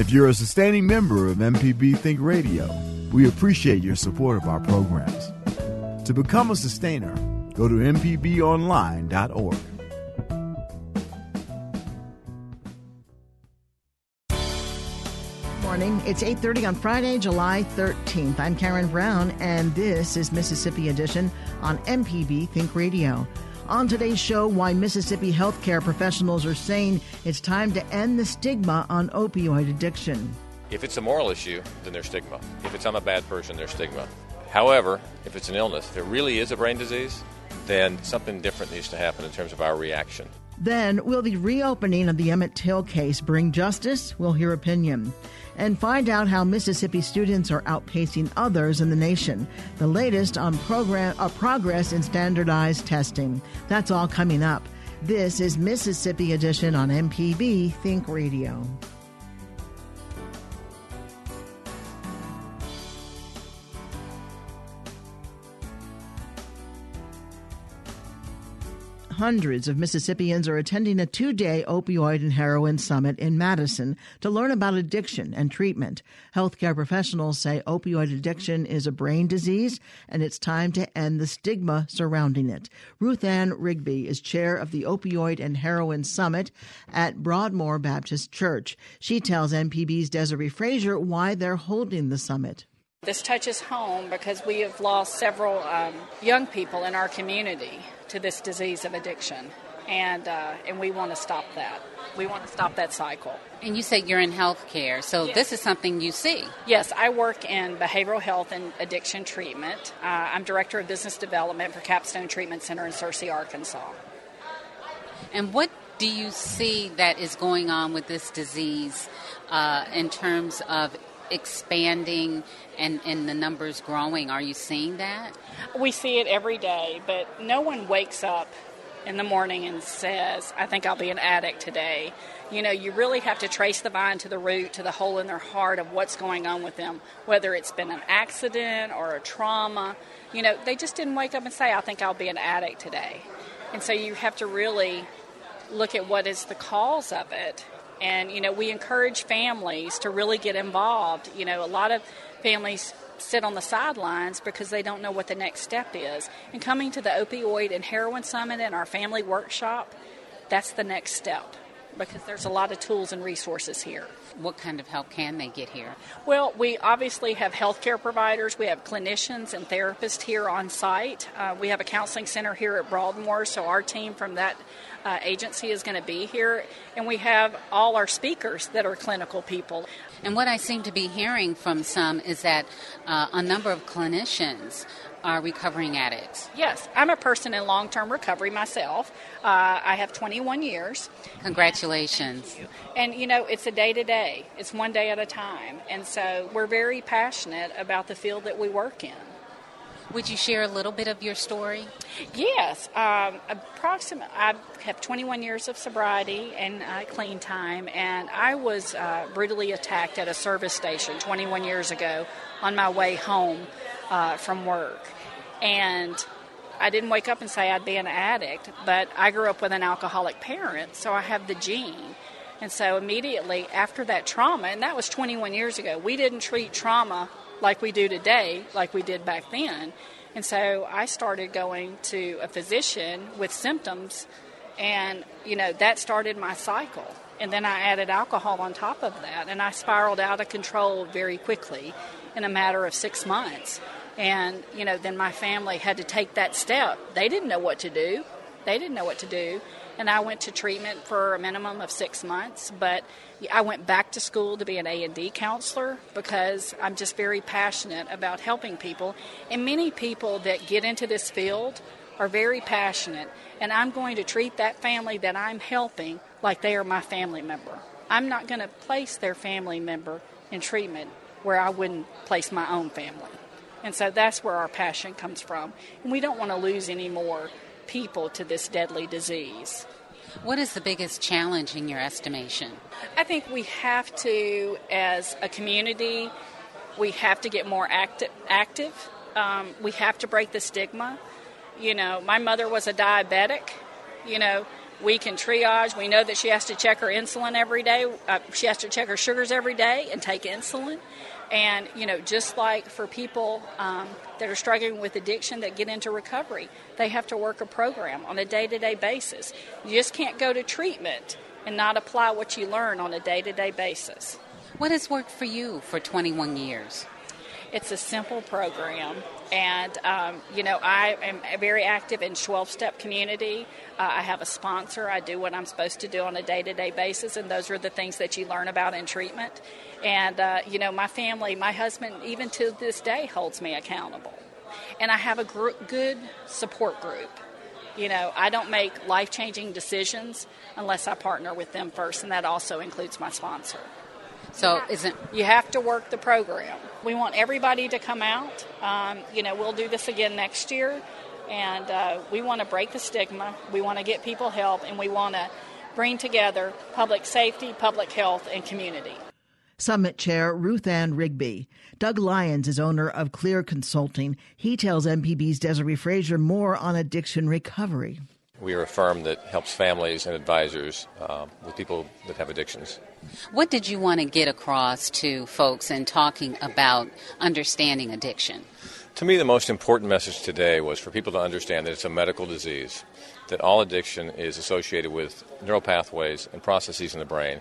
If you're a sustaining member of MPB Think Radio, we appreciate your support of our programs. To become a sustainer, go to MPBOnline.org. Morning. It's 8:30 on Friday, July 13th. I'm Karen Brown and this is Mississippi Edition on MPB Think Radio. On today's show, why Mississippi healthcare professionals are saying it's time to end the stigma on opioid addiction. If it's a moral issue, then there's stigma. If it's I'm a bad person, there's stigma. However, if it's an illness, if it really is a brain disease, then something different needs to happen in terms of our reaction. Then, will the reopening of the Emmett Till case bring justice? We'll hear opinion. And find out how Mississippi students are outpacing others in the nation. The latest on program, uh, progress in standardized testing. That's all coming up. This is Mississippi Edition on MPB Think Radio. Hundreds of Mississippians are attending a two day opioid and heroin summit in Madison to learn about addiction and treatment. Healthcare professionals say opioid addiction is a brain disease and it's time to end the stigma surrounding it. Ruth Ann Rigby is chair of the Opioid and Heroin Summit at Broadmoor Baptist Church. She tells MPB's Desiree Frazier why they're holding the summit. This touches home because we have lost several um, young people in our community to this disease of addiction, and uh, and we want to stop that. We want to stop that cycle. And you say you're in healthcare, so yes. this is something you see. Yes, I work in behavioral health and addiction treatment. Uh, I'm director of business development for Capstone Treatment Center in Searcy, Arkansas. And what do you see that is going on with this disease uh, in terms of expanding and, and the numbers growing. Are you seeing that? We see it every day, but no one wakes up in the morning and says, I think I'll be an addict today. You know, you really have to trace the vine to the root, to the hole in their heart of what's going on with them, whether it's been an accident or a trauma. You know, they just didn't wake up and say, I think I'll be an addict today. And so you have to really look at what is the cause of it and, you know, we encourage families to really get involved. You know, a lot of families sit on the sidelines because they don't know what the next step is. And coming to the Opioid and Heroin Summit and our family workshop, that's the next step because there's a lot of tools and resources here. What kind of help can they get here? Well, we obviously have healthcare providers, we have clinicians and therapists here on site. Uh, we have a counseling center here at Broadmoor, so our team from that uh, agency is going to be here, and we have all our speakers that are clinical people. And what I seem to be hearing from some is that uh, a number of clinicians are recovering addicts. Yes, I'm a person in long term recovery myself. Uh, I have 21 years. Congratulations. You. And you know, it's a day to day, it's one day at a time. And so we're very passionate about the field that we work in. Would you share a little bit of your story? Yes. Um, approximate, I have 21 years of sobriety and uh, clean time, and I was uh, brutally attacked at a service station 21 years ago on my way home uh, from work. And I didn't wake up and say I'd be an addict, but I grew up with an alcoholic parent, so I have the gene. And so immediately after that trauma, and that was 21 years ago, we didn't treat trauma like we do today, like we did back then. And so I started going to a physician with symptoms, and you know that started my cycle. And then I added alcohol on top of that, and I spiraled out of control very quickly in a matter of six months. And you know, then my family had to take that step. They didn't know what to do. They didn't know what to do, and I went to treatment for a minimum of six months. But I went back to school to be an A&D counselor because I'm just very passionate about helping people. And many people that get into this field are very passionate, and I'm going to treat that family that I'm helping like they are my family member. I'm not going to place their family member in treatment where I wouldn't place my own family. And so that's where our passion comes from. And we don't want to lose any more people to this deadly disease. What is the biggest challenge in your estimation? I think we have to, as a community, we have to get more active. active. Um, we have to break the stigma. You know, my mother was a diabetic. You know, We can triage. We know that she has to check her insulin every day. Uh, she has to check her sugars every day and take insulin. And, you know, just like for people um, that are struggling with addiction that get into recovery, they have to work a program on a day to day basis. You just can't go to treatment and not apply what you learn on a day to day basis. What has worked for you for 21 years? It's a simple program, and um, you know I am very active in 12-step community. Uh, I have a sponsor. I do what I'm supposed to do on a day-to-day basis, and those are the things that you learn about in treatment. And uh, you know, my family, my husband, even to this day, holds me accountable, and I have a gr- good support group. You know, I don't make life-changing decisions unless I partner with them first, and that also includes my sponsor. So isn't you have to work the program. We want everybody to come out. Um, you know, we'll do this again next year, and uh, we want to break the stigma. We want to get people help, and we want to bring together public safety, public health, and community. Summit Chair Ruth Ann Rigby. Doug Lyons is owner of Clear Consulting. He tells MPB's Desiree Frazier more on addiction recovery. We are a firm that helps families and advisors uh, with people that have addictions. What did you want to get across to folks in talking about understanding addiction? To me, the most important message today was for people to understand that it's a medical disease, that all addiction is associated with neural pathways and processes in the brain,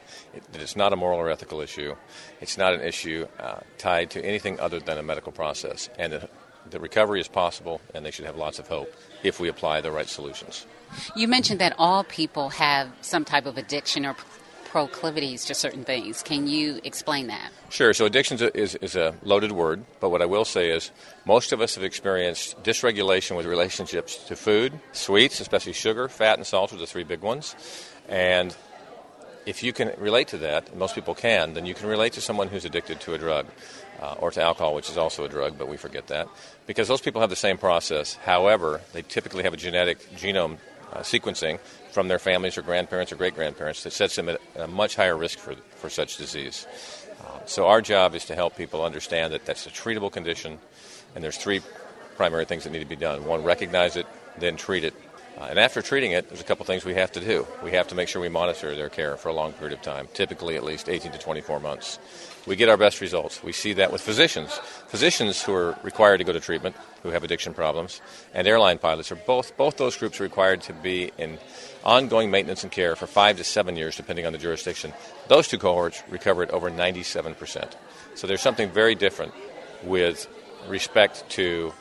that it's not a moral or ethical issue, it's not an issue uh, tied to anything other than a medical process, and that the recovery is possible and they should have lots of hope if we apply the right solutions. You mentioned that all people have some type of addiction or proclivities to certain things. Can you explain that? Sure. So, addiction is, is a loaded word, but what I will say is most of us have experienced dysregulation with relationships to food, sweets, especially sugar, fat, and salt are the three big ones. And if you can relate to that, most people can, then you can relate to someone who's addicted to a drug uh, or to alcohol, which is also a drug, but we forget that. Because those people have the same process. However, they typically have a genetic genome uh, sequencing from their families or grandparents or great grandparents that sets them at a much higher risk for, for such disease. Uh, so, our job is to help people understand that that's a treatable condition, and there's three primary things that need to be done. One, recognize it, then treat it, uh, and after treating it, there's a couple things we have to do. We have to make sure we monitor their care for a long period of time, typically at least 18 to 24 months. We get our best results. We see that with physicians. Physicians who are required to go to treatment, who have addiction problems, and airline pilots are both, both those groups are required to be in ongoing maintenance and care for five to seven years, depending on the jurisdiction. Those two cohorts recovered over 97%. So there's something very different with respect to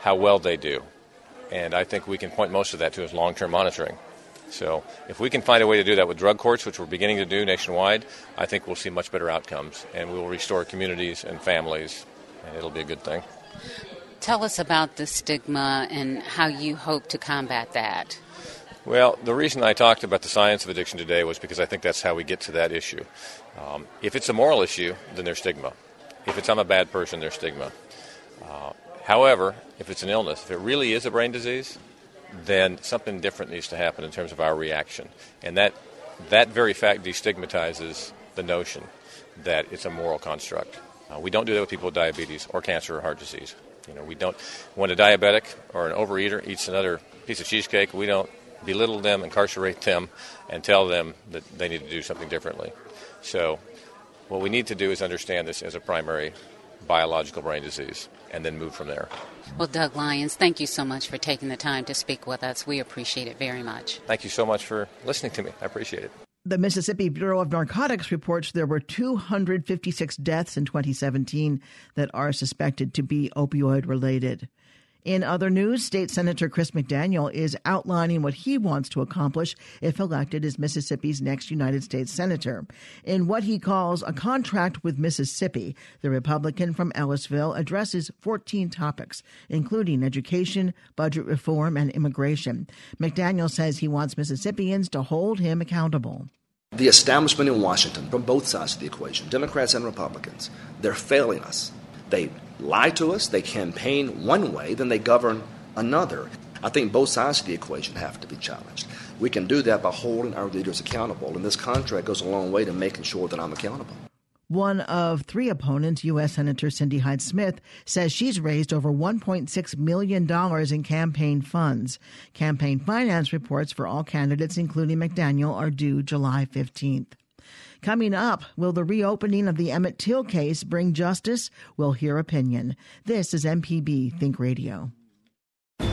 how well they do and I think we can point most of that to as long term monitoring. So if we can find a way to do that with drug courts, which we're beginning to do nationwide, I think we'll see much better outcomes and we will restore communities and families, and it'll be a good thing. Tell us about the stigma and how you hope to combat that. Well, the reason I talked about the science of addiction today was because I think that's how we get to that issue. Um, if it's a moral issue, then there's stigma. If it's I'm a bad person, there's stigma. Uh, However, if it's an illness, if it really is a brain disease, then something different needs to happen in terms of our reaction. And that, that very fact destigmatizes the notion that it's a moral construct. Uh, we don't do that with people with diabetes or cancer or heart disease. You know, we don't, when a diabetic or an overeater eats another piece of cheesecake, we don't belittle them, incarcerate them, and tell them that they need to do something differently. So, what we need to do is understand this as a primary biological brain disease and then move from there. Well, Doug Lyons, thank you so much for taking the time to speak with us. We appreciate it very much. Thank you so much for listening to me. I appreciate it. The Mississippi Bureau of Narcotics reports there were 256 deaths in 2017 that are suspected to be opioid related. In other news, State Senator Chris McDaniel is outlining what he wants to accomplish if elected as Mississippi's next United States Senator. In what he calls a contract with Mississippi, the Republican from Ellisville addresses 14 topics, including education, budget reform, and immigration. McDaniel says he wants Mississippians to hold him accountable. The establishment in Washington, from both sides of the equation, Democrats and Republicans, they're failing us. They lie to us, they campaign one way, then they govern another. I think both sides of the equation have to be challenged. We can do that by holding our leaders accountable, and this contract goes a long way to making sure that I'm accountable. One of three opponents, U.S. Senator Cindy Hyde Smith, says she's raised over $1.6 million in campaign funds. Campaign finance reports for all candidates, including McDaniel, are due July 15th. Coming up, will the reopening of the Emmett Till case bring justice? We'll hear opinion. This is MPB Think Radio.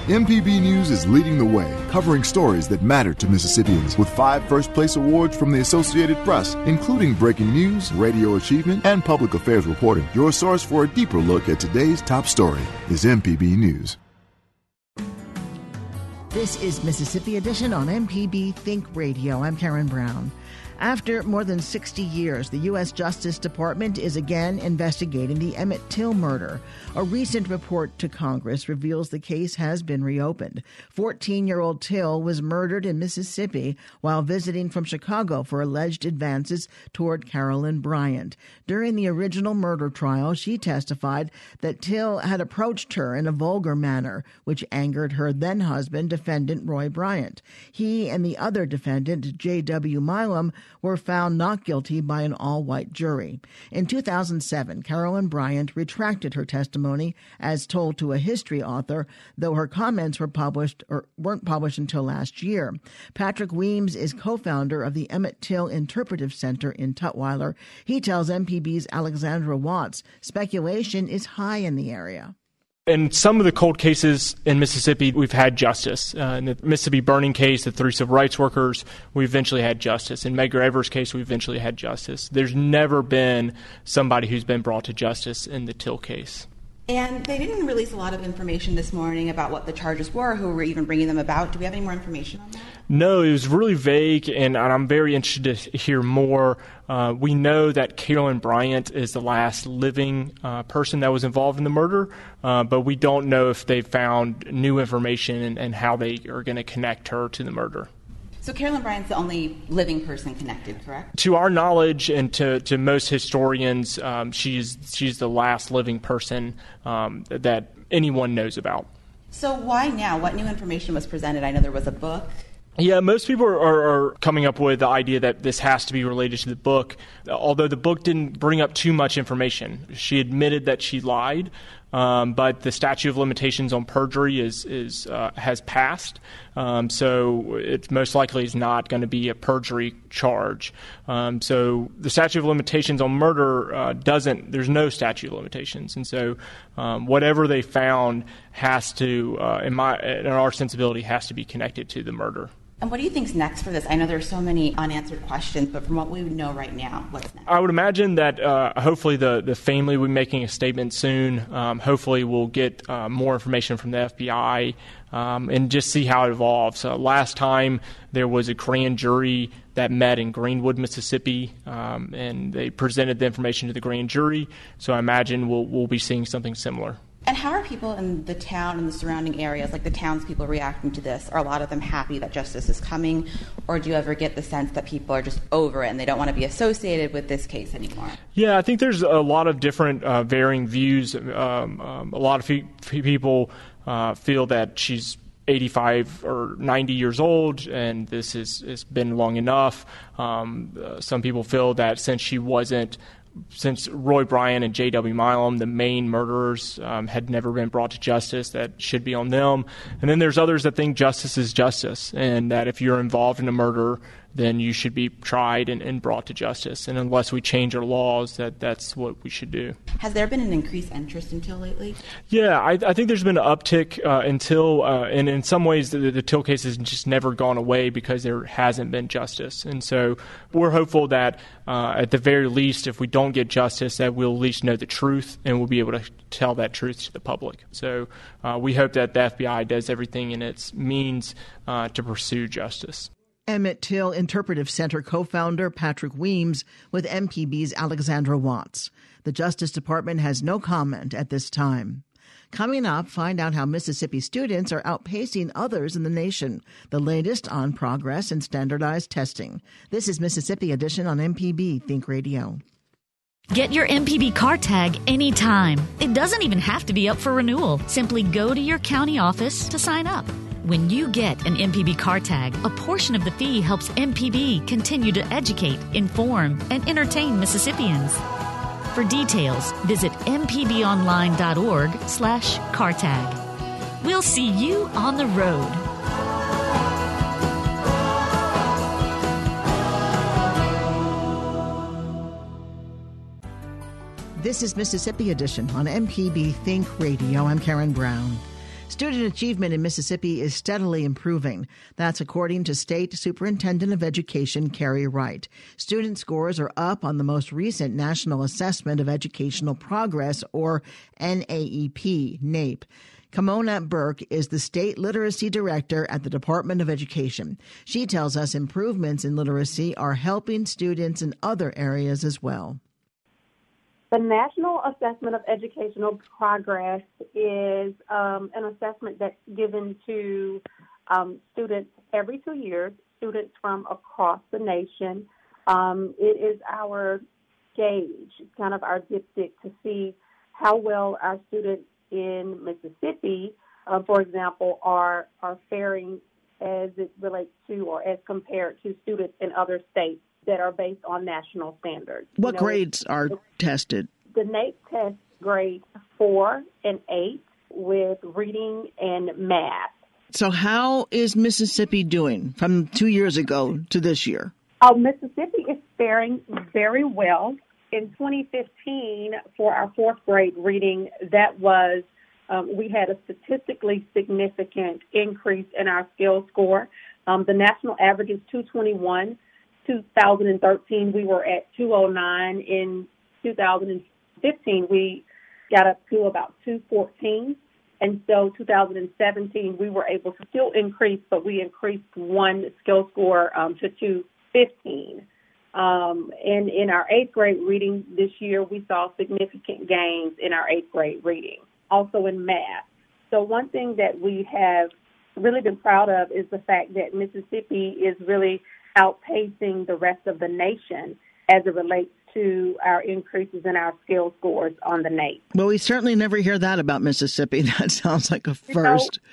MPB News is leading the way, covering stories that matter to Mississippians with five first place awards from the Associated Press, including breaking news, radio achievement, and public affairs reporting. Your source for a deeper look at today's top story is MPB News. This is Mississippi Edition on MPB Think Radio. I'm Karen Brown. After more than 60 years, the U.S. Justice Department is again investigating the Emmett Till murder. A recent report to Congress reveals the case has been reopened. 14 year old Till was murdered in Mississippi while visiting from Chicago for alleged advances toward Carolyn Bryant. During the original murder trial, she testified that Till had approached her in a vulgar manner, which angered her then husband, defendant Roy Bryant. He and the other defendant, J.W. Milam, were found not guilty by an all white jury. In 2007, Carolyn Bryant retracted her testimony as told to a history author, though her comments were published or weren't published until last year. Patrick Weems is co founder of the Emmett Till Interpretive Center in Tutwiler. He tells MPB's Alexandra Watts speculation is high in the area. In some of the cold cases in Mississippi, we've had justice. Uh, in the Mississippi burning case, the three civil rights workers, we eventually had justice. In Medgar Evers' case, we eventually had justice. There's never been somebody who's been brought to justice in the Till case. And they didn't release a lot of information this morning about what the charges were, who were even bringing them about. Do we have any more information on that? No, it was really vague, and, I'm very interested to hear more. Uh, we know that Carolyn Bryant is the last living uh, person that was involved in the murder, uh, but we don't know if they found new information and, and how they are going to connect her to the murder. So Carolyn Bryant's the only living person connected, correct? To our knowledge, and to, to most historians, um, she's she's the last living person um, that anyone knows about. So why now? What new information was presented? I know there was a book. Yeah, most people are, are, coming up with the idea that this has to be related to the book, although the book didn't bring up too much information. She admitted that she lied, um, but the statute of limitations on perjury is, is uh, has passed, um, so it most likely is not going to be a perjury charge. Um, so the statute of limitations on murder uh, doesn't. There's no statute of limitations, and so um, whatever they found has to, uh, in my in our sensibility, has to be connected to the murder. And what do you think's next for this? I know there's so many unanswered questions, but from what we know right now, what's next? I would imagine that uh, hopefully the, the family will be making a statement soon. Um, hopefully, we'll get uh, more information from the FBI um, and just see how it evolves. Uh, last time there was a grand jury that met in Greenwood, Mississippi, um, and they presented the information to the grand jury. So I imagine we'll, we'll be seeing something similar. And how are people in the town and the surrounding areas, like the townspeople, reacting to this? Are a lot of them happy that justice is coming, or do you ever get the sense that people are just over it and they don't want to be associated with this case anymore? Yeah, I think there's a lot of different uh, varying views. Um, um, a lot of fe- people uh, feel that she's 85 or 90 years old, and this has, been long enough. Um, uh, some people feel that since she wasn't since Roy Bryan and J.W. Milam, the main murderers, um, had never been brought to justice, that should be on them. And then there's others that think justice is justice, and that if you're involved in a murder, then you should be tried and, and, brought to justice. And unless we change our laws, that that's what we should do. Has there been an increased interest in Till lately? Yeah, I, I think there's been an uptick uh, in Till, uh, and in some ways, the, the Till case has just never gone away because there hasn't been justice. And so we're hopeful that uh, at the very least, if we don't get justice, that we'll at least know the truth and we'll be able to tell that truth to the public. So uh, we hope that the FBI does everything in its means uh, to pursue justice. Emmett Till Interpretive Center co founder Patrick Weems with MPB's Alexandra Watts. The Justice Department has no comment at this time. Coming up, find out how Mississippi students are outpacing others in the nation. The latest on progress in standardized testing. This is Mississippi Edition on MPB Think Radio. Get your MPB car tag anytime. It doesn't even have to be up for renewal. Simply go to your county office to sign up. When you get an MPB car tag, a portion of the fee helps MPB continue to educate, inform, and entertain Mississippians. For details, visit mpbonline.org slash car tag. We'll see you on the road. This is Mississippi Edition on MPB Think Radio. I'm Karen Brown. Student achievement in Mississippi is steadily improving. That's according to State Superintendent of Education Carey Wright. Student scores are up on the most recent National Assessment of Educational Progress, or NAEP, NAEP. Burk is the state literacy director at the Department of Education. She tells us improvements in literacy are helping students in other areas as well. The National Assessment of Educational Progress is um, an assessment that's given to um, students every two years, students from across the nation. Um, it is our gauge, kind of our dipstick to see how well our students in Mississippi, uh, for example, are are faring as it relates to or as compared to students in other states that are based on national standards. What you know, grades are tested? The NAEP test grades four and eight with reading and math. So, how is Mississippi doing from two years ago to this year? Oh, Mississippi is faring very well. In 2015, for our fourth grade reading, that was um, we had a statistically significant increase in our skill score. Um, the national average is 221. 2013, we were at 209. In 2015, we got up to about 214. And so 2017, we were able to still increase, but we increased one skill score um, to 215. Um, and in our eighth grade reading this year, we saw significant gains in our eighth grade reading, also in math. So one thing that we have really been proud of is the fact that Mississippi is really outpacing the rest of the nation as it relates to our increases in our skill scores on the NAEP. Well, we certainly never hear that about Mississippi. That sounds like a first. You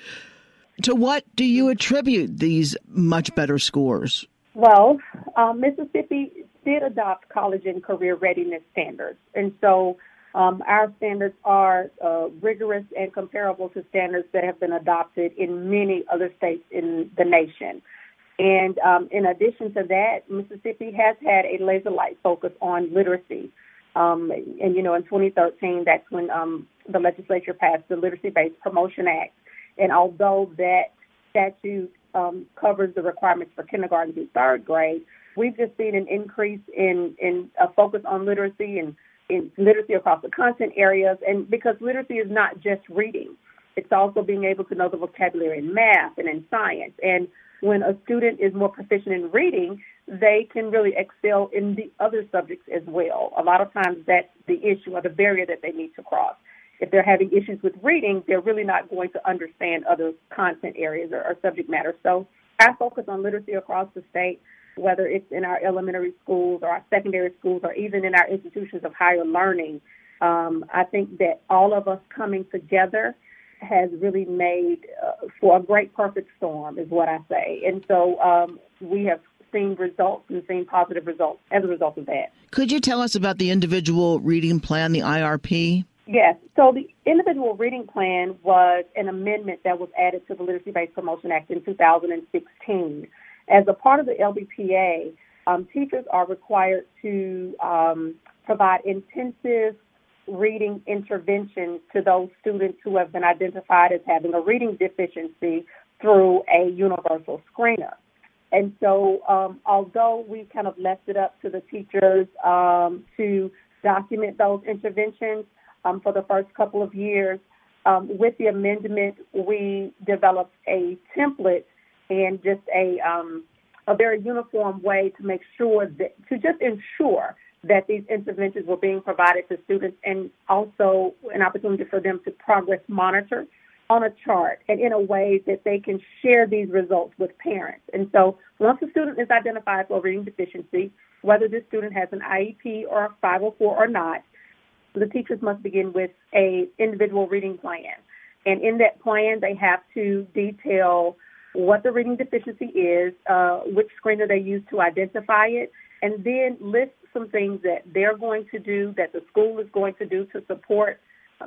know, to what do you attribute these much better scores? Well, um, Mississippi did adopt college and career readiness standards. And so um, our standards are uh, rigorous and comparable to standards that have been adopted in many other states in the nation. And um, in addition to that, Mississippi has had a laser light focus on literacy. Um, and, you know, in 2013, that's when um, the legislature passed the Literacy Based Promotion Act. And although that statute um, covers the requirements for kindergarten through third grade, we've just seen an increase in, in a focus on literacy and in literacy across the content areas. And because literacy is not just reading, it's also being able to know the vocabulary in math and in science. And when a student is more proficient in reading, they can really excel in the other subjects as well. A lot of times that's the issue or the barrier that they need to cross. If they're having issues with reading, they're really not going to understand other content areas or, or subject matter. So I focus on literacy across the state, whether it's in our elementary schools or our secondary schools or even in our institutions of higher learning, um, I think that all of us coming together has really made uh, for a great perfect storm, is what I say. And so um, we have seen results and seen positive results as a result of that. Could you tell us about the individual reading plan, the IRP? Yes. So the individual reading plan was an amendment that was added to the Literacy Based Promotion Act in 2016. As a part of the LBPA, um, teachers are required to um, provide intensive reading interventions to those students who have been identified as having a reading deficiency through a universal screener. And so, um, although we kind of left it up to the teachers um, to document those interventions um, for the first couple of years, um, with the amendment, we developed a template and just a um, a very uniform way to make sure that to just ensure that these interventions were being provided to students and also an opportunity for them to progress monitor on a chart and in a way that they can share these results with parents. And so once a student is identified for reading deficiency, whether this student has an IEP or a 504 or not, the teachers must begin with a individual reading plan. And in that plan, they have to detail what the reading deficiency is, uh, which screener they use to identify it, and then list some things that they're going to do, that the school is going to do to support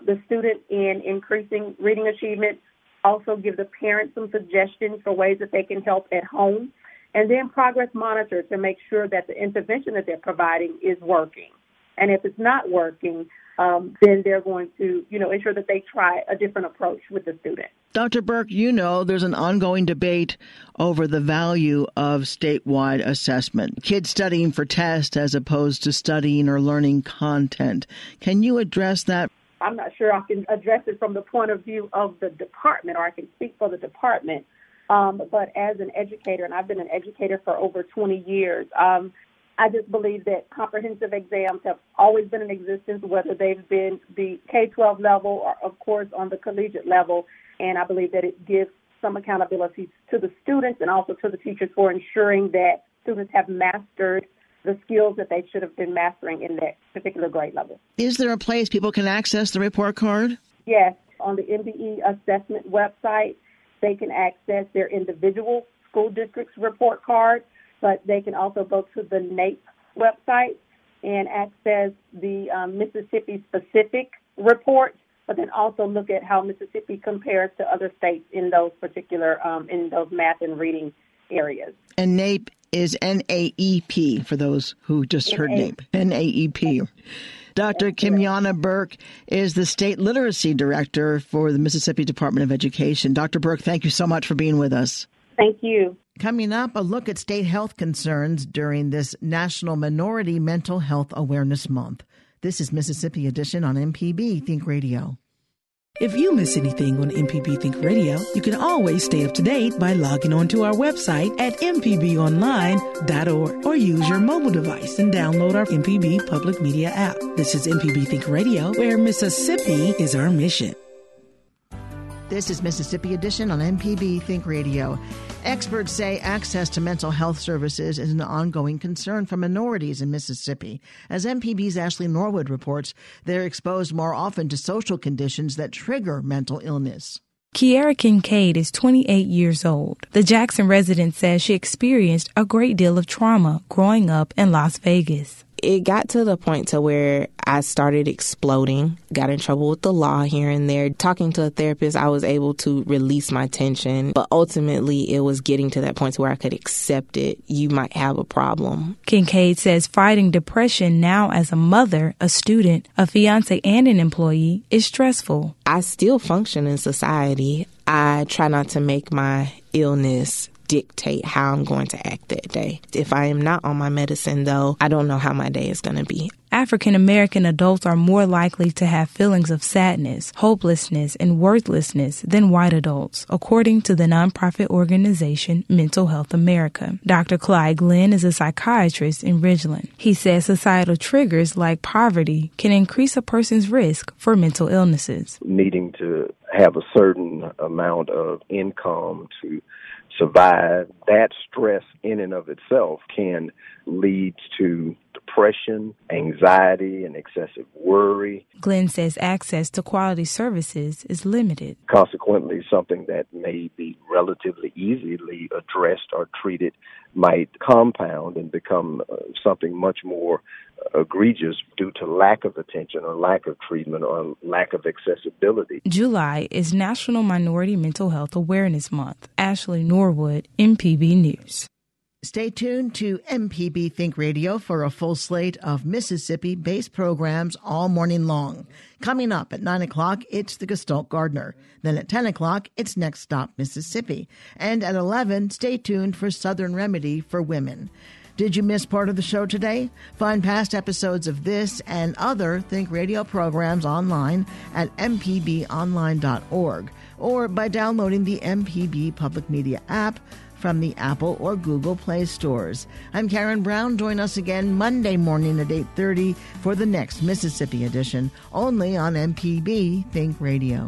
the student in increasing reading achievement. Also, give the parents some suggestions for ways that they can help at home. And then progress monitor to make sure that the intervention that they're providing is working. And if it's not working, um, then they're going to, you know, ensure that they try a different approach with the student. Dr. Burk, you know there's an ongoing debate over the value of statewide assessment. Kids studying for tests as opposed to studying or learning content. Can you address that? I'm not sure I can address it from the point of view of the department, or I can speak for the department. Um, but as an educator, and I've been an educator for over 20 years, um, I just believe that comprehensive exams have always been in existence, whether they've been the K 12 level or, of course, on the collegiate level. And I believe that it gives some accountability to the students and also to the teachers for ensuring that students have mastered the skills that they should have been mastering in that particular grade level. Is there a place people can access the report card? Yes, on the MDE assessment website, they can access their individual school district's report card but they can also go to the NAEP website and access the um, Mississippi specific report, but then also look at how Mississippi compares to other states in those particular um, in those math and reading areas. And NAEP is N A E P for those who just heard NAEP. N A E P. Dr. Kymyona Burk is the State Literacy Director for the Mississippi Department of Education. Dr. Burk, thank you so much for being with us. Thank you. Coming up, a look at state health concerns during this National Minority Mental Health Awareness Month. This is Mississippi Edition on MPB Think Radio. If you miss anything on MPB Think Radio, you can always stay up to date by logging on to our website at mpbonline.org or use your mobile device and download our MPB Public Media app. This is MPB Think Radio, where Mississippi is our mission. This is Mississippi Edition on MPB Think Radio. Experts say access to mental health services is an ongoing concern for minorities in Mississippi. As MPB's Ashley Norwood reports, they're exposed more often to social conditions that trigger mental illness. Kiera Kincaid is 28 years old. The Jackson resident says she experienced a great deal of trauma growing up in Las Vegas it got to the point to where I started exploding, got in trouble with the law here and there. Talking to a therapist, I was able to release my tension, but ultimately it was getting to that point to where I could accept it. You might have a problem. Kincaid says fighting depression now as a mother, a student, a fiance, and an employee is stressful. I still function in society. I try not to make my illness dictate how I'm going to act that day. If I am not on my medicine, though, I don't know how my day is going to be. African American adults are more likely to have feelings of sadness, hopelessness, and worthlessness than white adults, according to the nonprofit organization Mental Health America. Dr. Clyde Glenn is a psychiatrist in Ridgeland. He says societal triggers like poverty can increase a person's risk for mental illnesses. Needing to have a certain amount of income to survive, that stress in and of itself can lead to depression, anxiety, and excessive worry. Glenn says access to quality services is limited. Consequently, something that may be relatively easily addressed or treated might compound and become uh, something much more egregious due to lack of attention or lack of treatment or lack of accessibility. July is National Minority Mental Health Awareness Month. Ashley Norwood, MPB News. Stay tuned to MPB Think Radio for a full slate of Mississippi based programs all morning long. Coming up at 9 o'clock, it's the Gestalt Gardener. Then at 10 o'clock, it's Next Stop Mississippi. And at 11, stay tuned for Southern Remedy for Women. Did you miss part of the show today? Find past episodes of this and other Think Radio programs online at mpbonline.org or by downloading the MPB Public Media app from the Apple or Google Play stores. I'm Karen Brown. Join us again Monday morning at 8:30 for the next Mississippi edition, only on MPB Think Radio.